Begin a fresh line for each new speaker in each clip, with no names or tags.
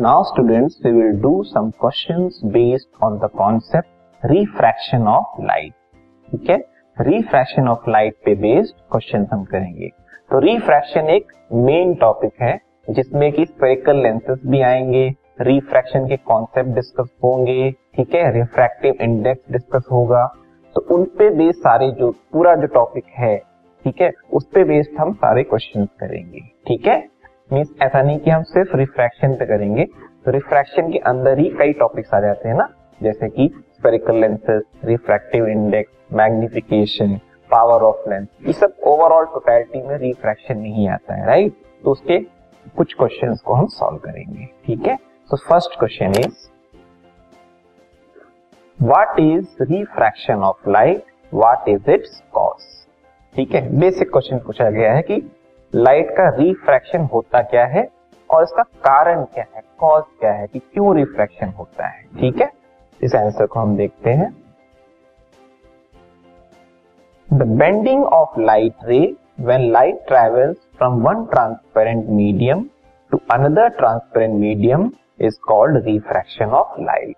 Now students, we will do some questions based on the concept refraction of light. ठीक है refraction of light पे based question हम करेंगे। तो refraction एक मेन टॉपिक है जिसमें कि स्पेरिकल लेंसेस भी आएँगे। रिफ्रैक्शन के कॉन्सेप्ट डिस्कस होंगे। ठीक है? रिफ्रैक्टिव इंडेक्स डिस्कस होगा। तो उन पे बेस्ड सारे जो पूरा जो टॉपिक है ठीक है? उस पे बेस्ड हम सारे क्वेश्चन करेंगे। ठीक है? मीन्स ऐसा नहीं कि हम सिर्फ़ रिफ्रैक्शन पे करेंगे। तो रिफ्रैक्शन के अंदर ही कई टॉपिक्स आ जाते हैं ना। जैसे कि spherical lenses refractive index magnification power of lens ये सब ओवरऑल टोटलिटी में रिफ्रैक्शन नहीं आता है राइट तो उसके कुछ क्वेश्चंस को हम सॉल्व करेंगे, ठीक है? तो first question is what is refraction of light what is its cause ठीक है? बेसिक क्वेश्चन पूछा गया है कि लाइट का रिफ्रैक्शन होता क्या है और इसका कारण क्या है कॉज क्या है, कि क्यों रिफ्रैक्शन होता है, ठीक है? इस आंसर को हम देखते हैं। The bending of light ray when light travels from one transparent medium to another transparent medium is called refraction of light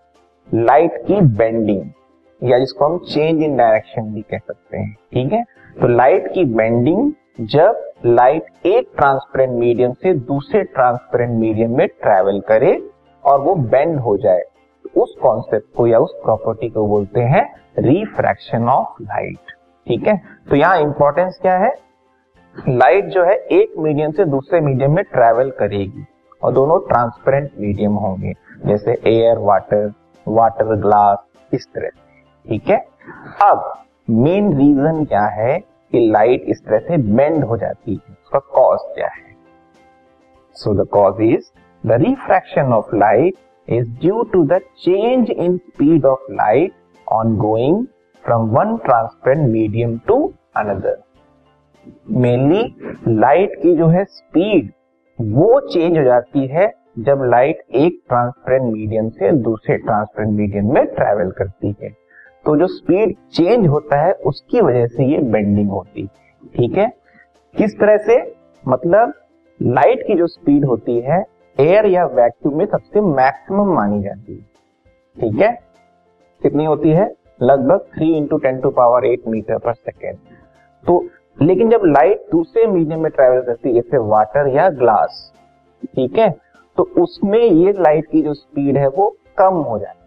light की बेंडिंग या जिसको हम चेंज इन डायरेक्शन भी कह सकते हैं, ठीक है? तो लाइट की बेंडिंग जब लाइट एक ट्रांसपेरेंट मीडियम से दूसरे ट्रांसपेरेंट मीडियम में ट्रेवल करे और वो बेंड हो जाए तो उस कॉन्सेप्ट को या उस प्रॉपर्टी को बोलते हैं रिफ्रैक्शन ऑफ़ लाइट ठीक है? तो यहाँ इंपॉर्टेंस क्या है? लाइट जो है एक मीडियम से दूसरे मीडियम में ट्रेवल करेगी और दोनों ट्रांसपेरेंट मीडियम होंगे, जैसे एयर वाटर वाटर ग्लास इस तरह ठीक है? अब मेन रीजन क्या है? कि लाइट इस तरह से बेंड हो जाती है। उसका कॉज क्या है? So the cause is the refraction of light is due to the change in speed of light on going from one transparent medium to another mainly light की जो है स्पीड वो चेंज हो जाती है जब लाइट एक ट्रांसपेरेंट मीडियम से दूसरे ट्रांसपेरेंट मीडियम में ट्रेवल करती है। तो जो स्पीड चेंज होता है, उसकी वजह से ये बेंडिंग होती है। ठीक है? किस तरह से? मतलब लाइट की जो स्पीड होती है एयर या वैक्यूम में सबसे मैक्सिमम मानी जाती है। ठीक है? कितनी होती है? लगभग three into ten to power eight metre per second तो लेकिन जब लाइट दूसरे मीडियम में ट्रेवल करती है, जैसे वाटर या ग्लास ठीक है? तो उसमें ये लाइट की जो स्पीड है, वो कम हो जाती है।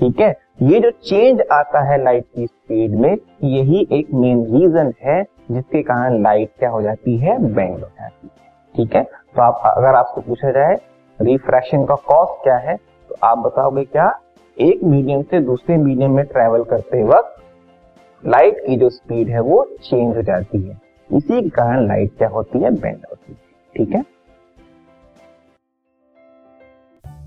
ठीक है? ये जो चेंज आता है लाइट की स्पीड में, यही एक मेन रीजन है जिसके कारण लाइट क्या हो जाती है? बेंड हो जाती है। ठीक है? तो आप, अगर आपको पूछा जाए रिफ्रैक्शन का कॉज क्या है तो आप बताओगे क्या? एक मीडियम से दूसरे मीडियम में ट्रेवल करते वक्त लाइट की जो स्पीड है वो चेंज हो जाती है। इसी के कारण लाइट क्या होती है? बेंड होती है। ठीक है?